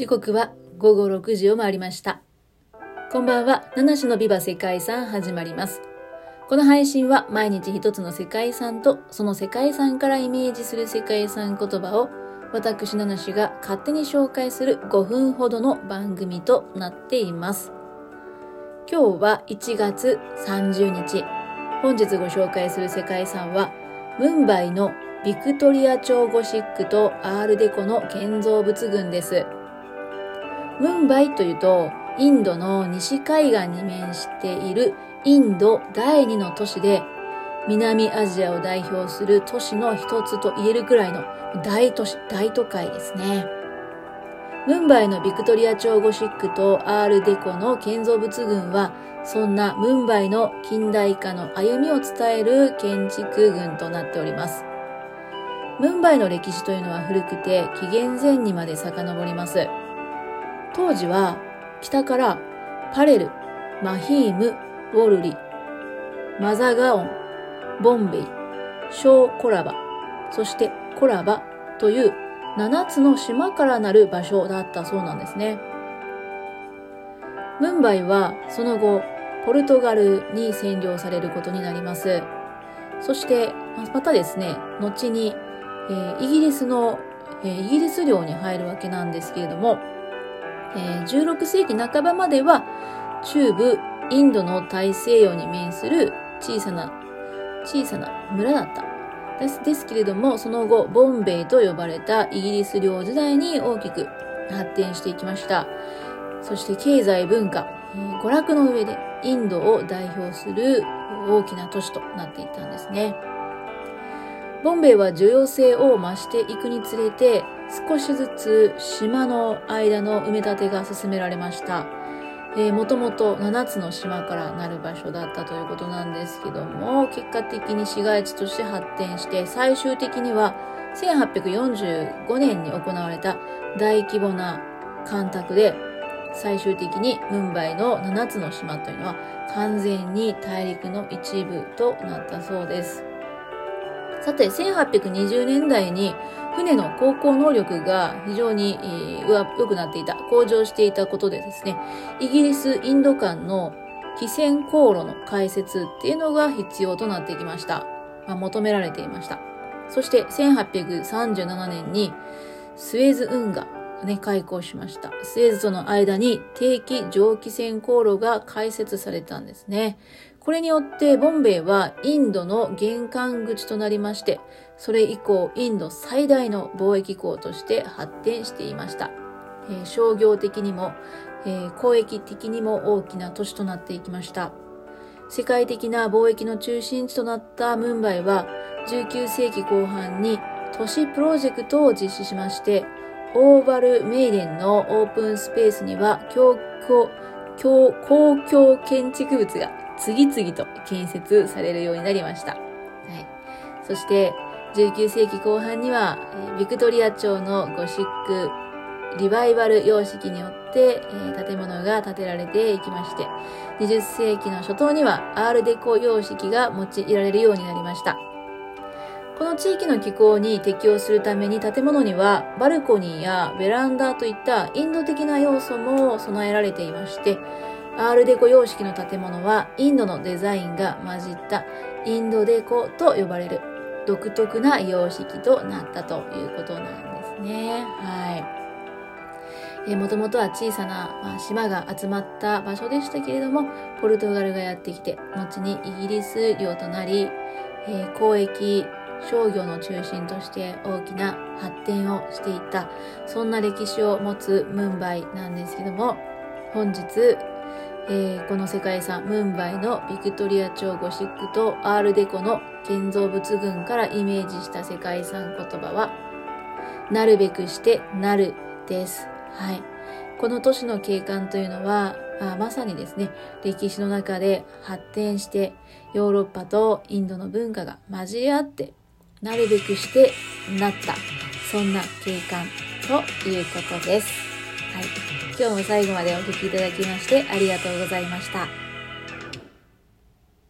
時刻は午後6時を回りました。こんばんは、七種のビバ世界遺産始まります。この配信は毎日一つの世界遺産とその世界遺産からイメージする世界遺産言葉を私七種が勝手に紹介する5分ほどの番組となっています。今日は1月30日。本日ご紹介する世界遺産はムンバイのビクトリア朝ゴシックとアールデコの建造物群です。ムンバイというと、インドの西海岸に面しているインド第二の都市で、南アジアを代表する都市の一つと言えるくらいの大都市、大都会ですね。ムンバイのビクトリア朝ゴシックとアールデコの建造物群は、そんなムンバイの近代化の歩みを伝える建築群となっております。ムンバイの歴史というのは古くて紀元前にまで遡ります。当時は北からパレル、マヒーム、ウォルリ、マザガオン、ボンベイ、ショーコラバ、そしてコラバという7つの島からなる場所だったそうなんですね。ムンバイはその後、ポルトガルに占領されることになります。そして、またですね、後に、えー、イギリスの、えー、イギリス領に入るわけなんですけれども、え、16世紀半ばまでは中部インドの大西洋に面する小さな小さな村だった。ですですけれどもその後ボンベイと呼ばれたイギリス領時代に大きく発展していきました。そして経済文化、えー、娯楽の上でインドを代表する大きな都市となっていったんですね。ボンベイは重要性を増していくにつれて少しずつ島の間の埋め立てが進められました。えー、もともと7つの島からなる場所だったということなんですけども、結果的に市街地として発展して、最終的には1845年に行われた大規模な干拓で、最終的にムンバイの7つの島というのは完全に大陸の一部となったそうです。さて、1820年代に船の航行能力が非常に良くなっていた、向上していたことでですね、イギリス・インド間の汽船航路の開設っていうのが必要となってきました。まあ、求められていました。そして1837年にスエズ運河ね、開港しました。スエズとの間に定期蒸気船航路が開設されたんですね。これによってボンベイはインドの玄関口となりまして、それ以降インド最大の貿易港として発展していました。えー、商業的にも、えー、交易的にも大きな都市となっていきました。世界的な貿易の中心地となったムンバイは19世紀後半に都市プロジェクトを実施しまして、オーバルメイデンのオープンスペースには公共公共建築物が次々と建設されるようになりました。はい。そして、19世紀後半には、ビクトリア朝のゴシックリバイバル様式によって、え建物が建てられていきまして、20世紀の初頭にはアールデコ様式が用いられるようになりました。この地域の気候に適応するために建物にはバルコニーやベランダといったインド的な要素も備えられていまして、アールデコ様式の建物はインドのデザインが混じったインドデコと呼ばれる独特な様式となったということなんですね。はい。えもともとは小さな、島が集まった場所でしたけれども、ポルトガルがやってきて、後にイギリス領となり、えー、交易、商業の中心として大きな発展をしていった、そんな歴史を持つムンバイなんですけども、本日、えー、この世界遺産ムンバイのビクトリア朝ゴシックとアールデコの建造物群からイメージした世界遺産言葉は、なるべくしてなるです。はい。この都市の景観というのは、あまさにですね、歴史の中で発展してヨーロッパとインドの文化が交わって、なるべくしてなった、そんな景観ということです。はい。今日も最後までお聴きいただきましてありがとうございました。